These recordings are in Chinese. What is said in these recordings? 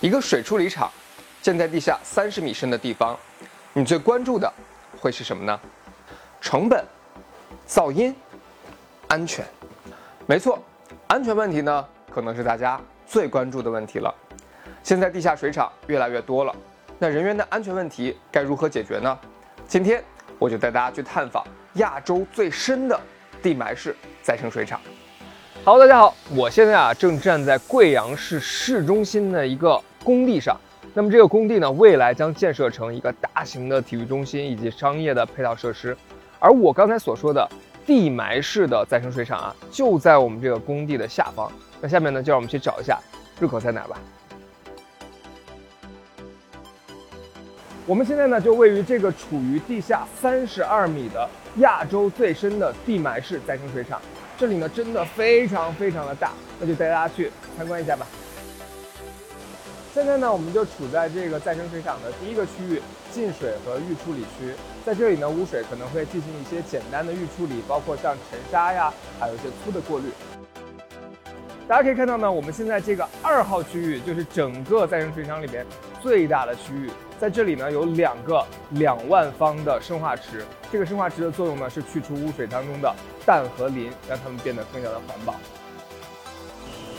一个水处理厂建在地下三十米深的地方，你最关注的会是什么呢？成本、噪音、安全。没错，安全问题呢，可能是大家最关注的问题了。现在地下水厂越来越多了，那人员的安全问题该如何解决呢？今天我就带大家去探访亚洲最深的地埋式再生水厂。好大家好，我现在啊正站在贵阳市市中心的一个工地上。那么这个工地呢，未来将建设成一个大型的体育中心以及商业的配套设施。而我刚才所说的地埋式的再生水厂啊，就在我们这个工地的下方。那下面呢，就让我们去找一下入口在哪吧。我们现在呢，就位于这个处于地下三十二米的亚洲最深的地埋式再生水厂。这里呢真的非常非常的大，那就带大家去参观一下吧。现在呢，我们就处在这个再生水厂的第一个区域——净水和预处理区。在这里呢，污水可能会进行一些简单的预处理，包括像沉沙呀，还有一些粗的过滤。大家可以看到呢，我们现在这个二号区域就是整个再生水厂里边最大的区域。在这里呢，有两个两万方的生化池。这个生化池的作用呢，是去除污水当中的氮和磷，让它们变得更加的环保。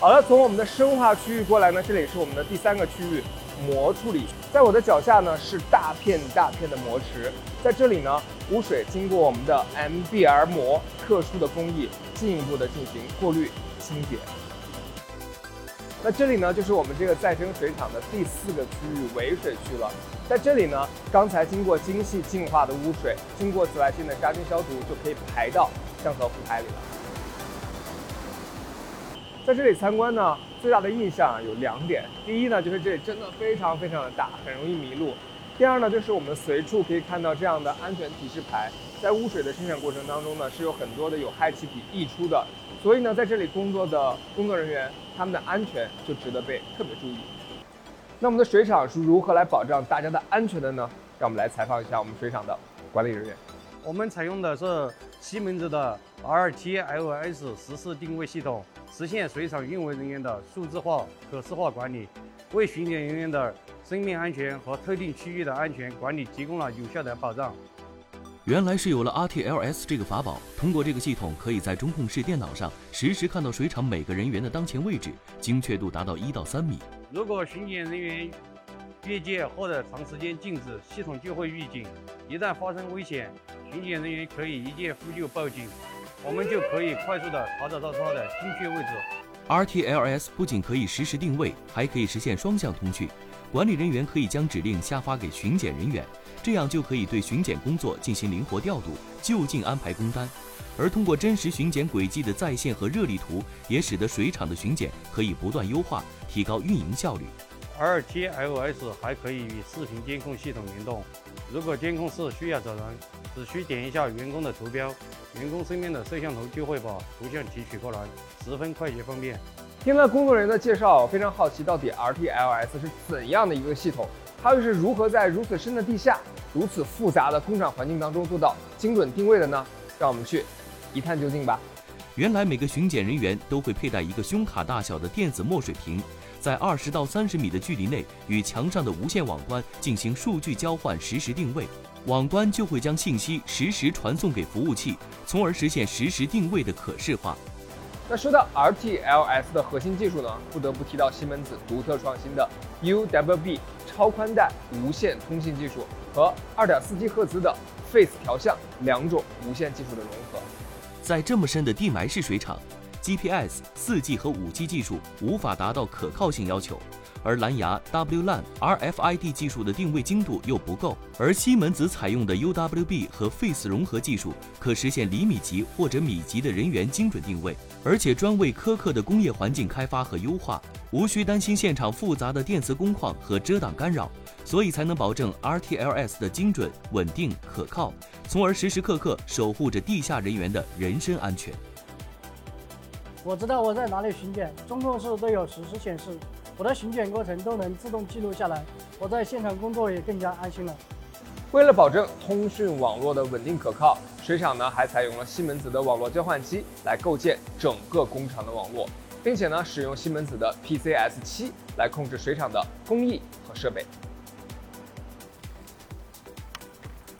好了，从我们的生化区域过来呢，这里是我们的第三个区域膜处理。在我的脚下呢，是大片大片的膜池。在这里呢，污水经过我们的 MBR 膜特殊的工艺，进一步的进行过滤清洁。那这里呢，就是我们这个再生水厂的第四个区域尾水区了。在这里呢，刚才经过精细净化的污水，经过紫外线的杀菌消毒，就可以排到江河湖海里了。在这里参观呢，最大的印象有两点：第一呢，就是这里真的非常非常的大，很容易迷路；第二呢，就是我们随处可以看到这样的安全提示牌。在污水的生产过程当中呢，是有很多的有害气体溢出的，所以呢，在这里工作的工作人员，他们的安全就值得被特别注意。那我们的水厂是如何来保障大家的安全的呢？让我们来采访一下我们水厂的管理人员。我们采用的是西门子的 RTLS 实时定位系统，实现水厂运维人员的数字化、可视化管理，为巡检人员的生命安全和特定区域的安全管理提供了有效的保障。原来是有了 RTLS 这个法宝，通过这个系统，可以在中控室电脑上实时看到水厂每个人员的当前位置，精确度达到一到三米。如果巡检人员越界或者长时间静止，系统就会预警。一旦发生危险，巡检人员可以一键呼救报警，我们就可以快速的查找到它的精确位置。RTLS 不仅可以实时定位，还可以实现双向通讯。管理人员可以将指令下发给巡检人员。这样就可以对巡检工作进行灵活调度，就近安排工单。而通过真实巡检轨迹的在线和热力图，也使得水厂的巡检可以不断优化，提高运营效率。RTLS 还可以与视频监控系统联动。如果监控室需要找人，只需点一下员工的图标，员工身边的摄像头就会把图像提取过来，十分快捷方便。听了工作人员的介绍，非常好奇到底 RTLS 是怎样的一个系统。它又是如何在如此深的地下、如此复杂的工厂环境当中做到精准定位的呢？让我们去一探究竟吧。原来每个巡检人员都会佩戴一个胸卡大小的电子墨水瓶，在二十到三十米的距离内与墙上的无线网关进行数据交换、实时定位，网关就会将信息实时传送给服务器，从而实现实时定位的可视化。那说到 RTLS 的核心技术呢，不得不提到西门子独特创新的 UWB 超宽带无线通信技术和 2.4G 赫兹的 Face 调相两种无线技术的融合。在这么深的地埋式水厂，GPS、4G 和 5G 技术无法达到可靠性要求。而蓝牙、WLAN、RFID 技术的定位精度又不够，而西门子采用的 UWB 和 Face 融合技术，可实现厘米级或者米级的人员精准定位，而且专为苛刻的工业环境开发和优化，无需担心现场复杂的电磁工况和遮挡干扰，所以才能保证 RTLS 的精准、稳定、可靠，从而时时刻刻守护着地下人员的人身安全。我知道我在哪里巡检，中控室都有实时显示。我的巡检过程都能自动记录下来，我在现场工作也更加安心了。为了保证通讯网络的稳定可靠，水厂呢还采用了西门子的网络交换机来构建整个工厂的网络。并且呢，使用西门子的 PCS 七来控制水厂的工艺和设备。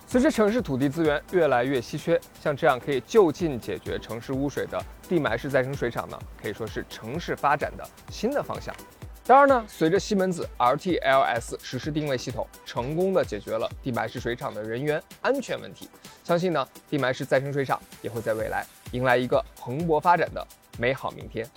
随着城市土地资源越来越稀缺，像这样可以就近解决城市污水的地埋式再生水厂呢，可以说是城市发展的新的方向。当然呢，随着西门子 RTLS 实时定位系统成功的解决了地埋式水厂的人员安全问题，相信呢，地埋式再生水厂也会在未来迎来一个蓬勃发展的美好明天。